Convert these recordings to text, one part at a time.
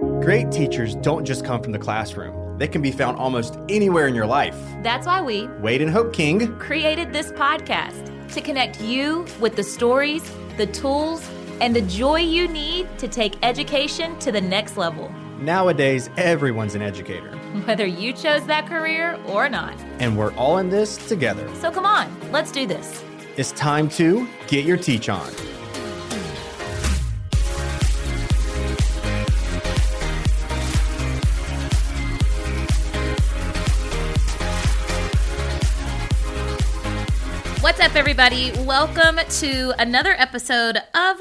Great teachers don't just come from the classroom, they can be found almost anywhere in your life. That's why we, Wade and Hope King, created this podcast to connect you with the stories, the tools, and the joy you need to take education to the next level. nowadays everyone's an educator, Whether you chose that career or not. and we're all in this together. So come on, let's do this. It's time to get your teach on. Everybody? Welcome to another episode of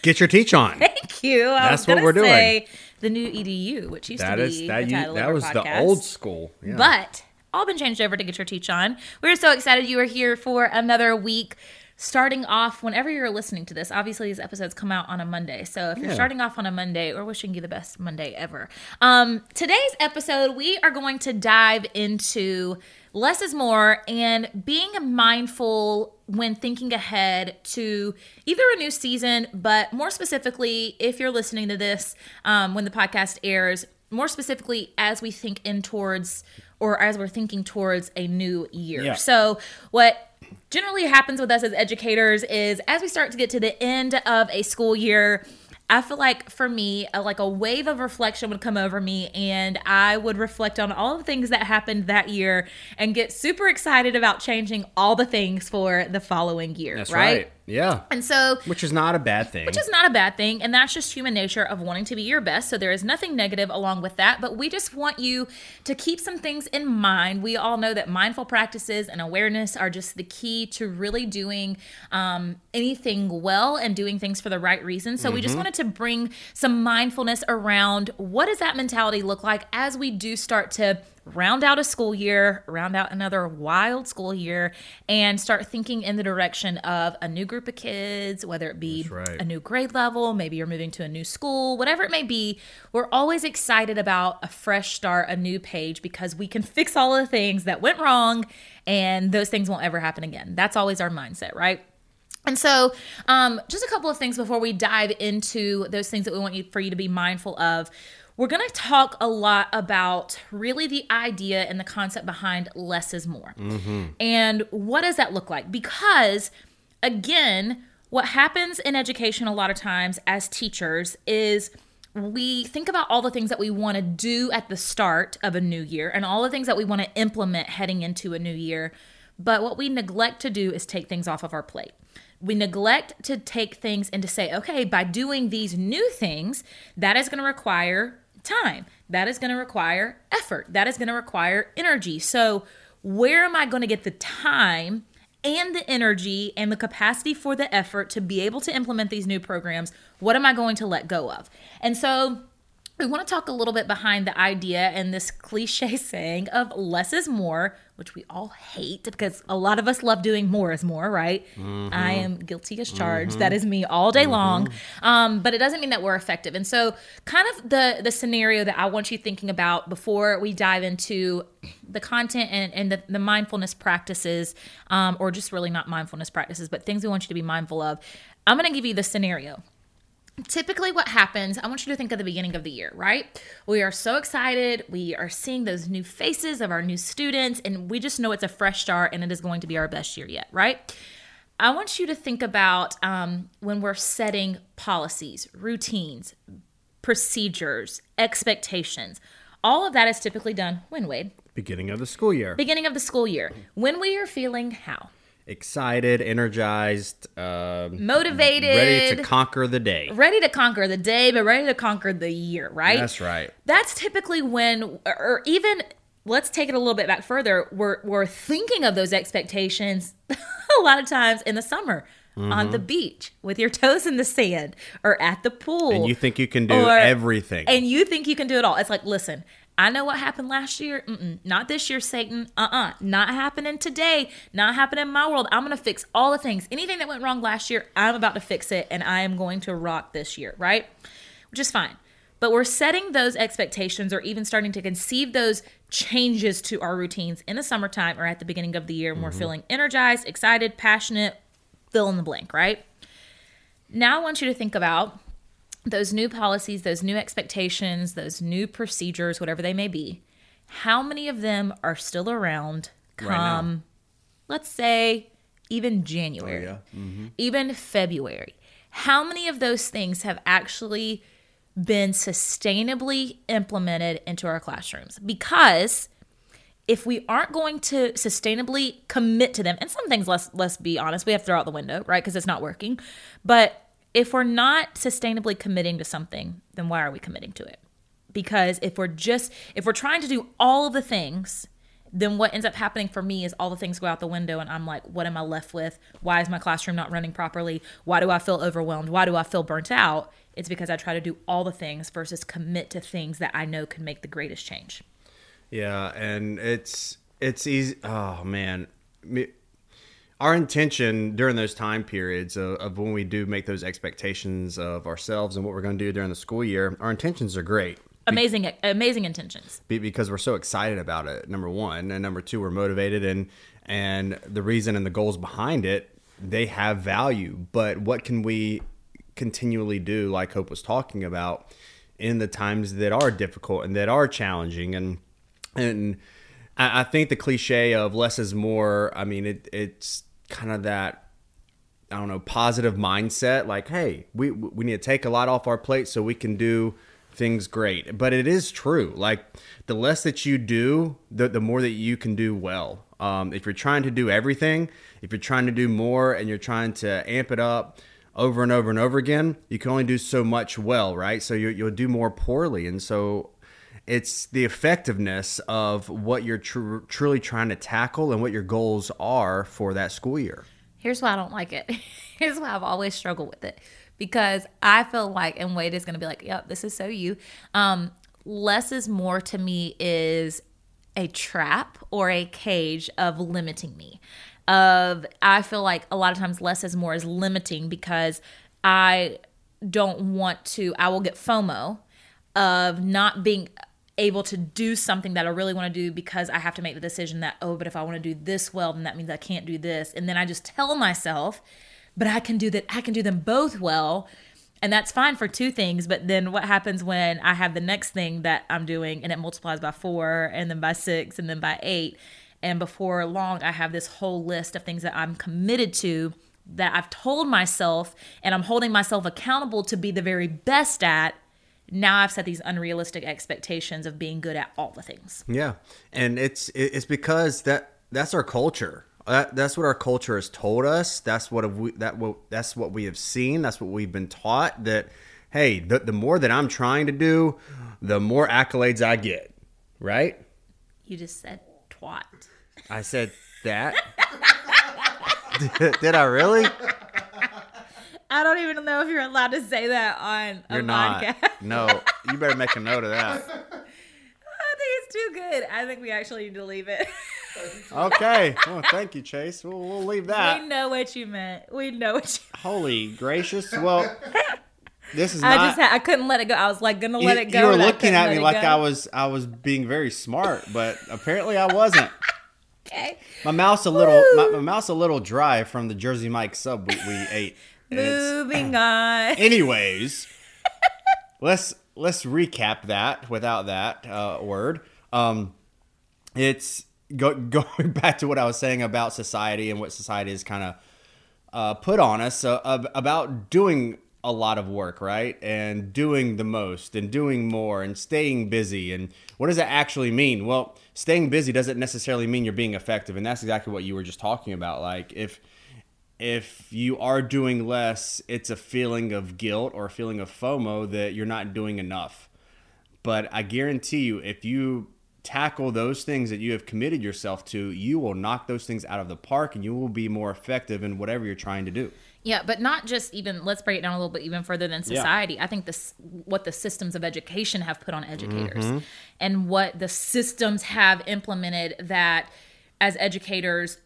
Get your teach on. Thank you. I That's what we're doing. The new EDU, which used That to is be that the you, title that of our was the old school. Yeah. But all been changed over to Get Your Teach On. We're so excited you are here for another week. Starting off, whenever you're listening to this, obviously these episodes come out on a Monday. So if you're Yeah. starting off on a Monday, we're wishing you the best Monday ever. Um, today's episode, we are going to dive into less is more and being mindful when thinking ahead to either a new season, but more specifically, if you're listening to this um, when the podcast airs, more specifically as we think in towards or as we're thinking towards a new year. Yeah. So, what generally happens with us as educators is as we start to get to the end of a school year, I feel like for me, a, like a wave of reflection would come over me, and I would reflect on all the things that happened that year and get super excited about changing all the things for the following year. That's right? right. Yeah. And so Which is not a bad thing. which is not a bad thing and that's just human nature of wanting to be your best so there is nothing negative along with that but we just want you to keep some things in mind we all know that mindful practices and awareness are just the key to really doing um, anything well and doing things for the right reason so we just wanted to bring some mindfulness around what does that mentality look like as we do start to round out a school year, round out another wild school year, and start thinking in the direction of a new group of kids, whether it be right. a new grade level, maybe you're moving to a new school, whatever it may be. We're always excited about a fresh start, a new page, because we can fix all the things that went wrong and those things won't ever happen again. That's always our mindset, right? And so, um, just a couple of things before we dive into those things that we want you for you to be mindful of. We're going to talk a lot about really the idea and the concept behind less is more. Mm-hmm. And what does that look like? Because, again, what happens in education a lot of times as teachers is we think about all the things that we want to do at the start of a new year and all the things that we want to implement heading into a new year. But what we neglect to do is take things off of our plate. We neglect to take things and to say, okay, by doing these new things, that is going to require time. That is going to require effort. That is going to require energy. So, where am I going to get the time and the energy and the capacity for the effort to be able to implement these new programs? What am I going to let go of? And so, we want to talk a little bit behind the idea and this cliche saying of less is more, which we all hate because a lot of us love doing more is more, right? I am guilty as charged. That is me all day long. Um, but it doesn't mean that we're effective. And so, kind of the the scenario that I want you thinking about before we dive into the content and, and the, the mindfulness practices, um, or just really not mindfulness practices, but things we want you to be mindful of. I'm going to give you the scenario typically what happens i want you to think of the beginning of the year right? We are so excited. We are seeing those new faces of our new students and we just know it's a fresh start and it is going to be our best year yet right? I want you to think about um, when we're setting policies routines procedures expectations. All of that is typically done when wade? Beginning of the school year. beginning of the school year. When we are feeling how Excited, energized, um, motivated ready to conquer the day. ready to conquer the day but ready to conquer the year right That's right. that's typically when or even let's take it a little bit back further we're we're thinking of those expectations a lot of times in the summer on the beach with your toes in the sand or at the pool And you think you can do Or- everything. and you think you can do it all it's like listen I know what happened last year. Mm-mm, not this year, Satan. Uh uh Not happening today. Not happening in my world. I'm going to fix all the things. Anything that went wrong last year, I'm about to fix it and I am going to rock this year, right? Which is fine. But we're setting those expectations or even starting to conceive those changes to our routines in the summertime or at the beginning of the year when we're feeling energized, excited, passionate, fill in the blank, right? Now I want you to think about those new policies, those new expectations, those new procedures, whatever they may be, how many of them are still around Right come, let's say, even January, Oh, yeah. Mm-hmm. even February? How many of those things have actually been sustainably implemented into our classrooms? Because if we aren't going to sustainably commit to them, and some things let's let's be honest, we have to throw out the window, right? Because it's not working. But if we're not sustainably committing to something, then why are we committing to it? Because if we're just if we're trying to do all of the things, then what ends up happening for me is all the things go out the window and I'm like, what am I left with? Why is my classroom not running properly? Why do I feel overwhelmed? Why do I feel burnt out? It's because I try to do all the things versus commit to things that I know can make the greatest change. Yeah, and it's it's easy. Oh man, our intention during those time periods of, of when we do make those expectations of ourselves and what we're going to do during the school year, our intentions are great. Amazing, amazing intentions. be- because we're so excited about it. Number one, and number two, we're motivated, and and the reason and the goals behind it, they have value. But what can we continually do, like Hope was talking about, in the times that are difficult and that are challenging, and and I, I think the cliche of less is more. I mean, it it's kind of that I don't know, positive mindset. Like, hey, we we need to take a lot off our plate so we can do things great. But it is true. Like, the less that you do, the the more that you can do well. Um, if you're trying to do everything, if you're trying to do more, and you're trying to amp it up over and over and over again, you can only do so much well, right? So you, you'll do more poorly, and so it's the effectiveness of what you're tr- truly trying to tackle and what your goals are for that school year. Here's why I don't like it. Here's why I've always struggled with it. Because I feel like, and Wade is going to be like, yep, this is so you. Um, less is more to me is a trap or a cage of limiting me. Of I feel like a lot of times less is more is limiting because I don't want to, I will get FOMO of not being able to do something that I really want to do because I have to make the decision that, oh, but if I want to do this well, then that means I can't do this. And then I just tell myself, but I can do that, I can do them both well. And that's fine for two things. But then what happens when I have the next thing that I'm doing and it multiplies by four and then by six and then by eight? And before long, I have this whole list of things that I'm committed to that I've told myself and I'm holding myself accountable to be the very best at now I've set these unrealistic expectations of being good at all the things. Yeah, and it's it's because that that's our culture. That, that's what our culture has told us. That's what we that what that's what we have seen. That's what we've been taught. That hey, the the more that I'm trying to do, the more accolades I get. Right? You just said twat. I said that. did, did I really? I don't even know if you're allowed to say that on a You're not. podcast. No, you better make a note of that. I think it's too good. I think we actually need to leave it. Okay. Well, thank you, Chase. We'll, we'll leave that. we know what you meant. We know what you. Holy gracious! Well, this is I not. just had, I couldn't let it go. I was like gonna let you, it go. you were looking at me like go. I was I was being very smart, but apparently I wasn't. okay. My mouth's a little my, my mouth's a little dry from the Jersey Mike sub we, we ate. Moving on. anyways, let's let's recap that without that uh, word. Um, it's go, going back to what I was saying about society and what society is kind of uh, put on us uh, ab- about doing a lot of work, right? And doing the most and doing more and staying busy. And what does that actually mean? Well, staying busy doesn't necessarily mean you're being effective. And that's exactly what you were just talking about. Like, if if you are doing less, it's a feeling of guilt or a feeling of FOMO that you're not doing enough. But I guarantee you, if you tackle those things that you have committed yourself to, you will knock those things out of the park and you will be more effective in whatever you're trying to do. Yeah, but not just even. Let's break it down a little bit even further than society. I think this what the systems of education have put on educators, Mm-hmm. and what the systems have implemented that as educators.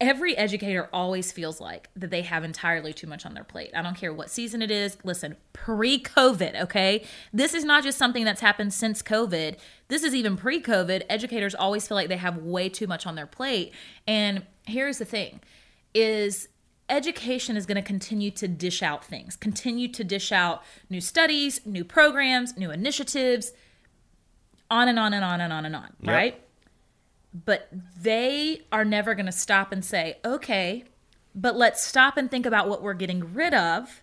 Every educator always feels like that they have entirely too much on their plate. I don't care what season it is. Listen, pre COVID, okay? This is not just something that's happened since COVID. This is even pre COVID. Educators always feel like they have way too much on their plate. And here's the thing is education is going to continue to dish out things, continue to dish out new studies, new programs, new initiatives, on and on and on and on and on, Yep. right? But they are never going to stop and say, okay, but let's stop and think about what we're getting rid of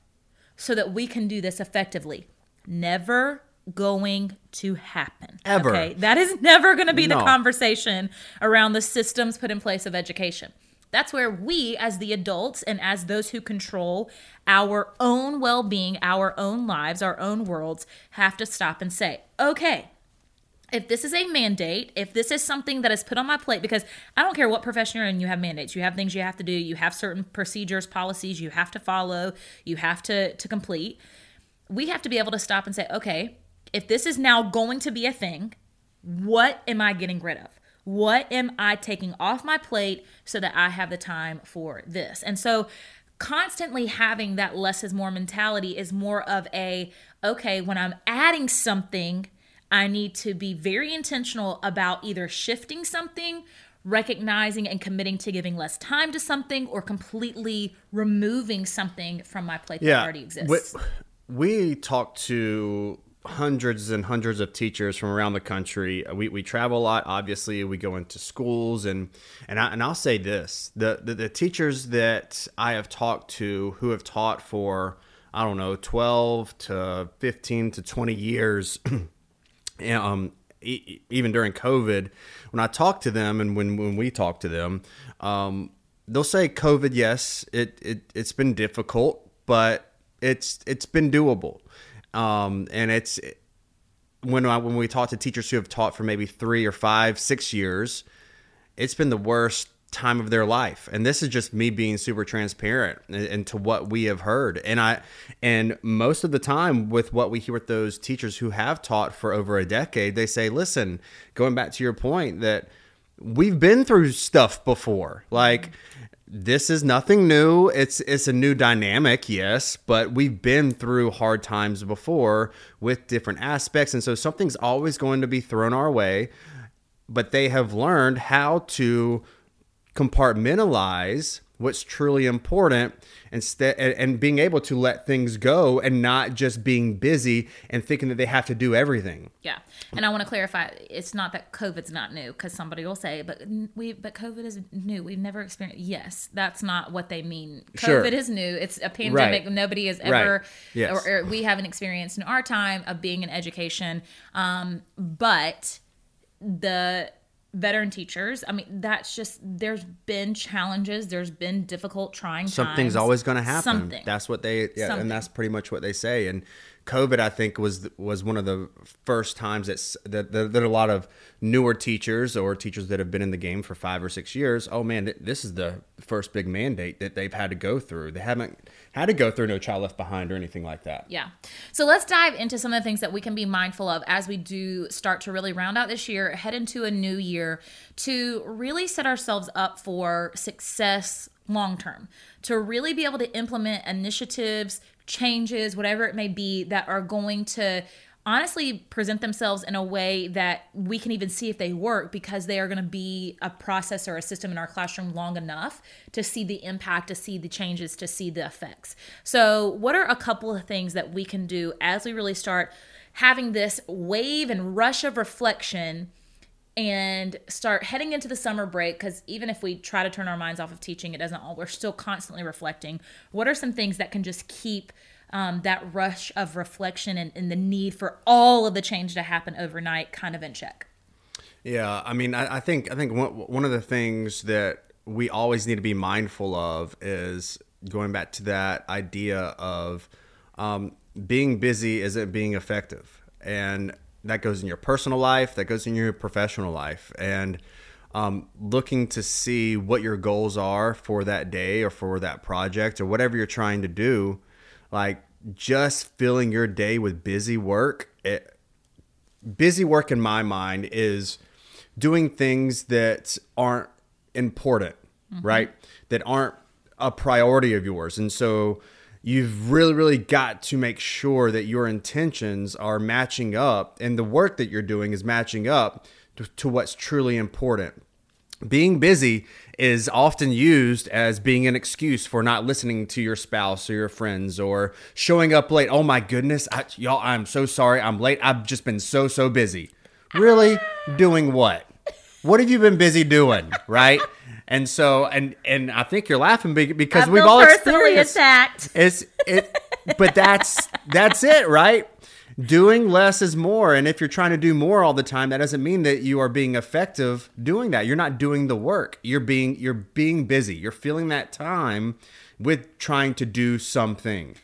so that we can do this effectively. Never going to happen. Ever. Okay? That is never going to be the conversation around the systems put in place of education. That's where we, as the adults and as those who control our own well being, our own lives, our own worlds, have to stop and say, okay, if this is a mandate, if this is something that is put on my plate, because I don't care what profession you're in, you have mandates, you have things you have to do, you have certain procedures, policies you have to follow, you have to to complete. We have to be able to stop and say, okay, if this is now going to be a thing, what am I getting rid of? What am I taking off my plate so that I have the time for this? And so constantly having that less is more mentality is more of a okay, when I'm adding something, I need to be very intentional about either shifting something, recognizing and committing to giving less time to something, or completely removing something from my plate that already exists. We, we talk to hundreds and hundreds of teachers from around the country. We, we travel a lot. Obviously, we go into schools and and I, and I'll say this: the, the the teachers that I have talked to who have taught for I don't know twelve to fifteen to twenty years. um, e- even during COVID, when I talk to them and when, when we talk to them, um, they'll say COVID, yes, it, it, it's been difficult, but it's, it's been doable. Um, and it's, when I, when we talk to teachers who have taught for maybe three or five, six years, it's been the worst time of their life. And this is just me being super transparent and what we have heard. And i and most of the time with what we hear with those teachers who have taught for over a decade they say listen going back to your point that we've been through stuff before. Like this is nothing new. It's it's a new dynamic yes but we've been through hard times before with different aspects. And so something's always going to be thrown our way but they have learned how to compartmentalize what's truly important instead and, and being able to let things go and not just being busy and thinking that they have to do everything Yeah, and I want to clarify: it's not that COVID's not new, because somebody will say, "But we, but COVID is new. We've never experienced." Yes, that's not what they mean. COVID Sure. is new. It's a pandemic. Right. Nobody has ever, Right. Yes. or, or we haven't experienced in our time of being in education. Um, but the veteran teachers, I mean, that's just there's been challenges. There's been difficult, trying something's times. always going to happen Something. that's what they yeah Something. and that's pretty much what they say and covid i think was was one of the first times that's that, that, that a lot of newer teachers or teachers that have been in the game for five or six years oh man this is the first big mandate that they've had to go through they haven't had to go through no child left behind or anything like that Yeah. So let's dive into some of the things that we can be mindful of as we do start to really round out this year, head into a new year to really set ourselves up for success long term, to really be able to implement initiatives, changes, whatever it may be, that are going to honestly present themselves in a way that we can even see if they work because they are going to be a process or a system in our classroom long enough to see the impact, to see the changes, to see the effects. So, what are a couple of things that we can do as we really start having this wave and rush of reflection? and start heading into the summer break because even if we try to turn our minds off of teaching it doesn't all we're still constantly reflecting what are some things that can just keep um, that rush of reflection and, and the need for all of the change to happen overnight kind of in check. Yeah, I mean, I, I think I think one, of the things that we always need to be mindful of is going back to that idea of um, being busy isn't being effective, and that goes in your personal life, that goes in your professional life, and um, looking to see what your goals are for that day or for that project or whatever you're trying to do, like just filling your day with busy work. It, busy work in my mind is doing things that aren't important, mm-hmm. right? That aren't a priority of yours. And so you've really, really got to make sure that your intentions are matching up and the work that you're doing is matching up to, to what's truly important. Being busy is often used as being an excuse for not listening to your spouse or your friends or showing up late. Oh my goodness, I, y'all, I'm so sorry. I'm late. I've just been so so busy. Really? doing what? What have you been busy doing, right? And so, and and I think you're laughing because I we've all personally experienced attacked. it's it, but that's that's it, right? Doing less is more, and if you're trying to do more all the time, that doesn't mean that you are being effective doing that. You're not doing the work. You're being you're being busy. You're filling that time with trying to do something.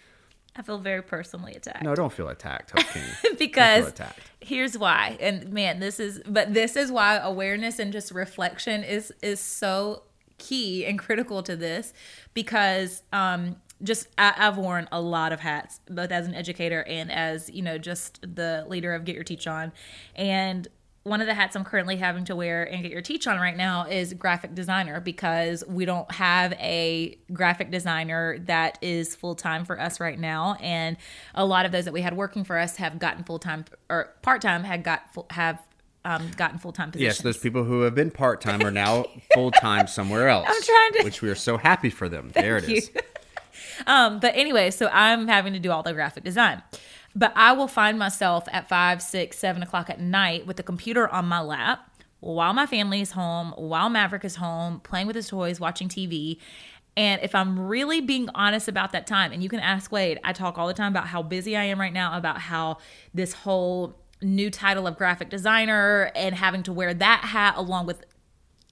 I feel very personally attacked. No, don't feel attacked, because attacked. here's why and man this is but this is why awareness and just reflection is is so key and critical to this because um just I, i've worn a lot of hats both as an educator and as you know just the leader of get your teach on and one of the hats I'm currently having to wear and get your teach on right now is graphic designer because we don't have a graphic designer that is full time for us right now, and a lot of those that we had working for us have gotten full time or part time had got full, have um, gotten full time positions. Yes, those people who have been part time are now full time somewhere else. I'm trying to- which we are so happy for them. there it Thank is. Um, but anyway, so I'm having to do all the graphic design. But I will find myself at five, six, seven o'clock at night with the computer on my lap while my family is home, while Maverick is home, playing with his toys, watching TV. And if I'm really being honest about that time, and you can ask Wade, I talk all the time about how busy I am right now, about how this whole new title of graphic designer and having to wear that hat along with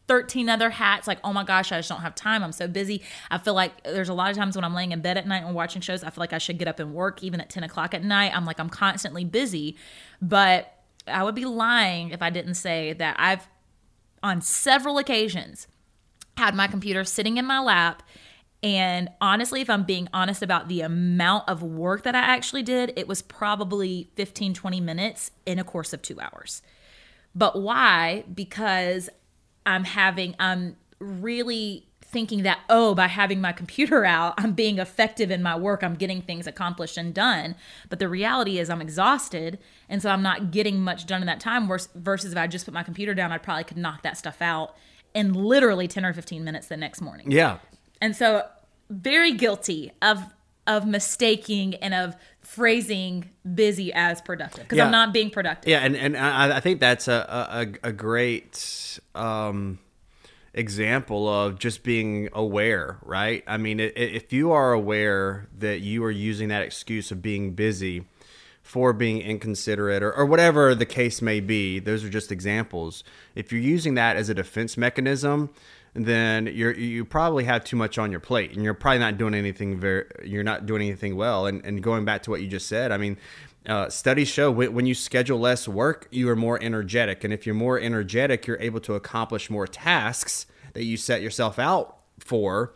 13 other hats. Like, oh my gosh, I just don't have time. I'm so busy. I feel like there's a lot of times when I'm laying in bed at night and watching shows, I feel like I should get up and work even at 10 o'clock at night. I'm like, I'm constantly busy. But I would be lying if I didn't say that I've, on several occasions, had my computer sitting in my lap. And honestly, if I'm being honest about the amount of work that I actually did, it was probably 15, 20 minutes in a course of two hours. But why? Because I'm having, I'm really thinking that, oh, by having my computer out, I'm being effective in my work. I'm getting things accomplished and done. But the reality is, I'm exhausted. And so I'm not getting much done in that time. vers- Versus if I just put my computer down, I probably could knock that stuff out in literally 10 or 15 minutes the next morning. Yeah. And so very guilty of of mistaking and of phrasing busy as productive because Yeah. I'm not being productive. Yeah, and and I, I think that's a a, a great um, example of just being aware, right? I mean, i- i- if you are aware that you are using that excuse of being busy for being inconsiderate or, or whatever the case may be, those are just examples. If you're using that as a defense mechanism, then you're you probably have too much on your plate and you're probably not doing anything very you're not doing anything well. And, and going back to what you just said i mean uh, studies show when, when you schedule less work you are more energetic. And if you're more energetic you're able to accomplish more tasks that you set yourself out for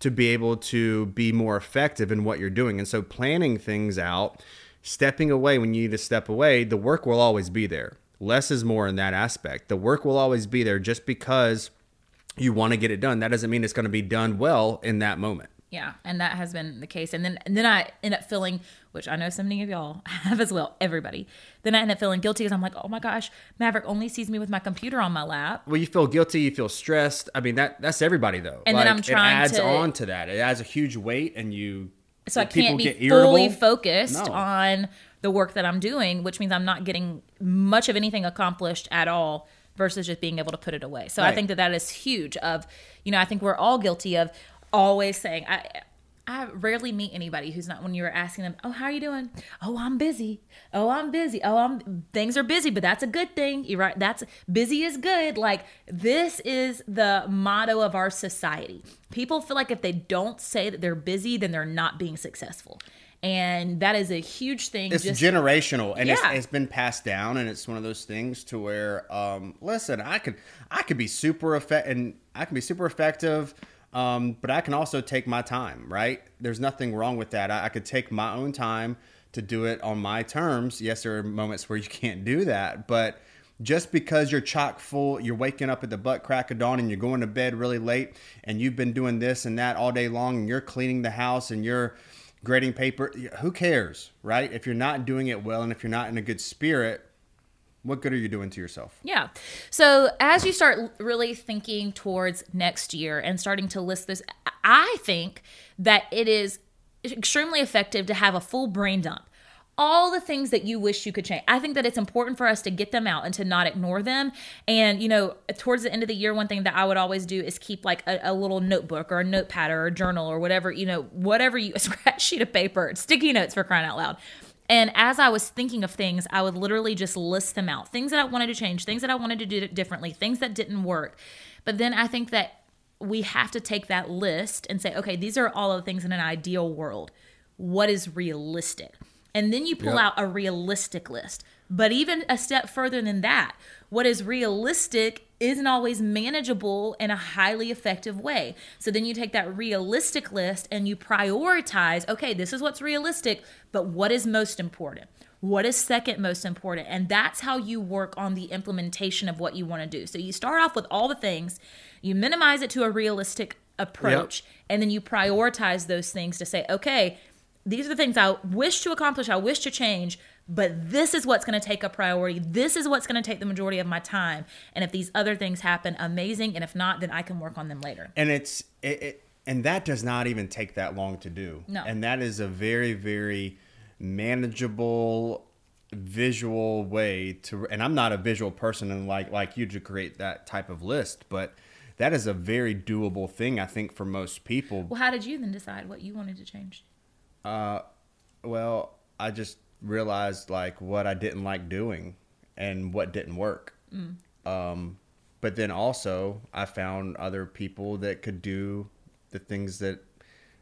to be able to be more effective in what you're doing. And so planning things out stepping away when you need to step away the work will always be there. Less is more in that aspect. The work will always be there just because you want to get it done. That doesn't mean it's going to be done well in that moment. Yeah, and that has been the case. And then and then I end up feeling, which I know so many of y'all have as well, everybody. Then I end up feeling guilty because I'm like, oh my gosh, Maverick only sees me with my computer on my lap. Well, you feel guilty, you feel stressed. I mean, that that's everybody though. And then I'm trying it adds to- on to that. It adds a huge weight, and you So I can't be fully focused No. on the work that I'm doing, which means I'm not getting much of anything accomplished at all versus just being able to put it away. So I think that that is huge of, you know, I think we're all guilty of always saying I I rarely meet anybody who's not when you're asking them, "Oh, how are you doing?" "Oh, I'm busy." "Oh, I'm busy." "Oh, I'm things are busy, but that's a good thing." You're right. That's busy is good. Like this is the motto of our society. People feel like if they don't say that they're busy, then they're not being successful. And that is a huge thing. it's just generational and Yeah. it's, it's been passed down and it's one of those things to where um, listen i could i could be super effective and i can be super effective um, but i can also take my time right there's nothing wrong with that I, I could take my own time to do it on my terms yes there are moments where you can't do that but just because you're chock full, you're waking up at the butt crack of dawn and you're going to bed really late and you've been doing this and that all day long and you're cleaning the house and you're grading paper, who cares, right? If you're not doing it well and if you're not in a good spirit, What good are you doing to yourself? Yeah. So as you start really thinking towards next year and starting to list this, I think that it is extremely effective to have a full brain dump. All the things that you wish you could change. I think that it's important for us to get them out and to not ignore them. And, you know, towards the end of the year, one thing that I would always do is keep like a, a little notebook or a notepad or a journal or whatever, you know, whatever you, a scratch sheet of paper, sticky notes for crying out loud. And as I was thinking of things, I would literally just list them out things that I wanted to change, things that I wanted to do differently, things that didn't work. But then I think that we have to take that list and say, okay, these are all of the things in an ideal world. What is realistic? And then you pull Yep. out a realistic list. But even a step further than that, what is realistic isn't always manageable in a highly effective way. So then you take that realistic list and you prioritize okay, this is what's realistic, but what is most important? What is second most important? And that's how you work on the implementation of what you want to do. So you start off with all the things, you minimize it to a realistic approach, and then you prioritize those things to say, okay, these are the things I wish to accomplish, I wish to change, but this is what's going to take a priority. This is what's going to take the majority of my time. And if these other things happen, amazing. And if not, then I can work on them later. and it's it, it and that does not even take that long to do No. and that is a very very manageable visual way to and i'm not a visual person and like like you to create that type of list but that is a very doable thing i think for most people Well, how did you then decide what you wanted to change? Well i just realized like what i didn't like doing and what didn't work um, but then also i found other people that could do the things that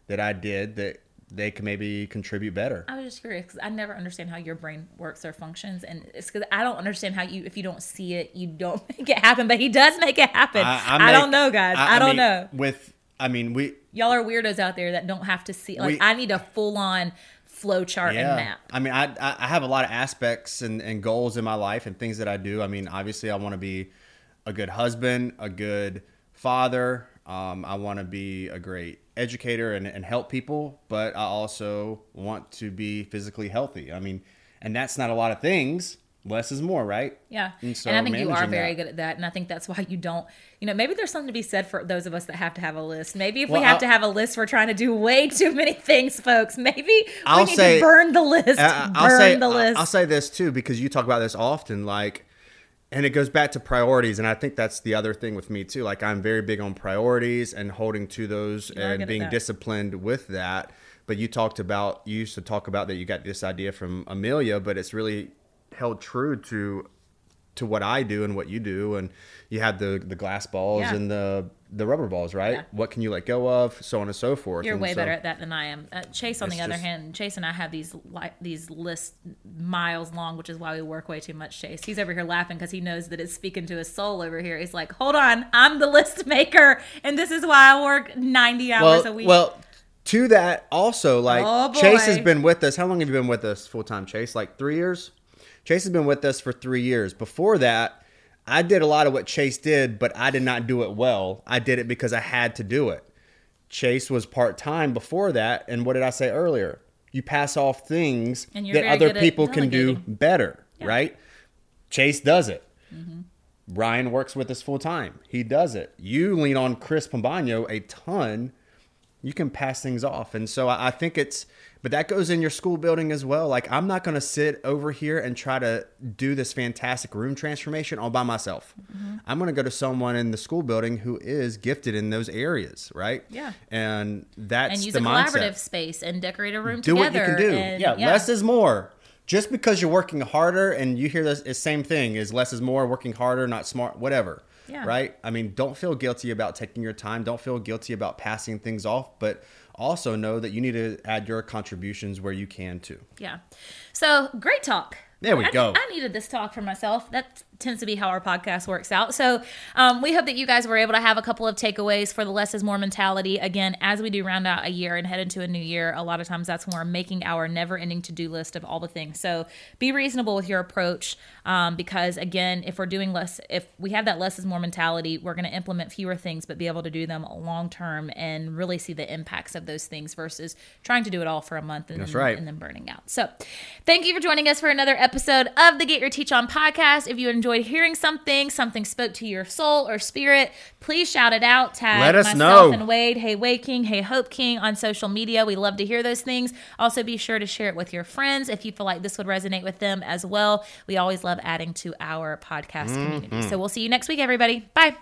that i did that they could maybe contribute better I was just curious because I never understand how your brain works or functions, and it's because I don't understand how you, if you don't see it, you don't make it happen. But he does make it happen. I, make- don't know, guys. I, don't mean, know. with i mean we Y'all are weirdos out there that don't have to see. Like We- I need a full on flow chart and map. I mean, I I I have a lot of aspects and, and goals in my life and things that I do. I mean, obviously, I want to be a good husband, a good father. Um, I want to be a great educator and, and help people, but I also want to be physically healthy. I mean, and that's not a lot of things. Less is more, right? Yeah. And And, I think you are very that. good at that. And I think that's why you don't, you know, maybe there's something to be said for those of us that have to have a list. Maybe if Well, we have I'll- to have a list, we're trying to do way too many things, folks. Maybe I'll we need say- to burn the list. I- burn I'll say the list. I'll say this too because you talk about this often like and it goes back to priorities and I think that's the other thing with me too like I'm very big on priorities and holding to those are and being disciplined with that but you talked about you used to talk about that you got this idea from Amelia but it's really held true to to what I do and what you do and you had the the glass balls Yeah. and the the rubber balls right Yeah. what can you let go of so on and so forth You're And way so- better at that than I am. Uh, Chase, on the other just- hand, Chase and I have these li- these lists miles long, which is why we work way too much. Chase, he's over here laughing because he knows that it's speaking to his soul over here. He's like, "Hold on, I'm the list maker, and this is why I work 90 hours a week." Well, to that also, like Oh, Chase has been with us. How long have you been with us full time, Chase? Like three years. Chase has been with us for three years. Before that, I did a lot of what Chase did, but I did not do it well. I did it because I had to do it. Chase was part time before that, and what did I say earlier? You pass off things that other people can do better, Yeah. right? Chase does it. Mm-hmm. Ryan works with us full time. He does it. You lean on Chris Pombano a ton. You can pass things off. And so I I think it's, but that goes in your school building as well. Like, I'm not going to sit over here and try to do this fantastic room transformation all by myself. Mm-hmm. I'm going to go to someone in the school building who is gifted in those areas, right? Yeah. And that's and use the a mindset collaborative space and decorate a room do what you can do. and- yeah, less is more. Just because you're working harder and you hear this, the same thing is less is more, working harder, not smart, whatever. Yeah. Right? I mean, don't feel guilty about taking your time. Don't feel guilty about passing things off, but also know that you need to add your contributions where you can too. Yeah. So great talk. There we I, go. I needed this talk for myself. That tends to be how our podcast works out. So um, we hope that you guys were able to have a couple of takeaways for the less is more mentality. Again, as we do round out a year and head into a new year, a lot of times that's when we're making our never ending to do list of all the things. So be reasonable with your approach um, because, again, if we're doing less, if we have that less is more mentality, we're going to implement fewer things, but be able to do them long term and really see the impacts of those things versus trying to do it all for a month and, That's then, right. and then burning out. So thank you for joining us for another episode episode of the Get Your Teach On podcast. If you enjoyed hearing something, something spoke to your soul or spirit, please shout it out. Tag Let us myself know. and Wade, Hey Wade King, Hey Hope King on social media. We love to hear those things. Also, be sure to share it with your friends if you feel like this would resonate with them as well. We always love adding to our podcast mm-hmm. community. So we'll see you next week, everybody. Bye.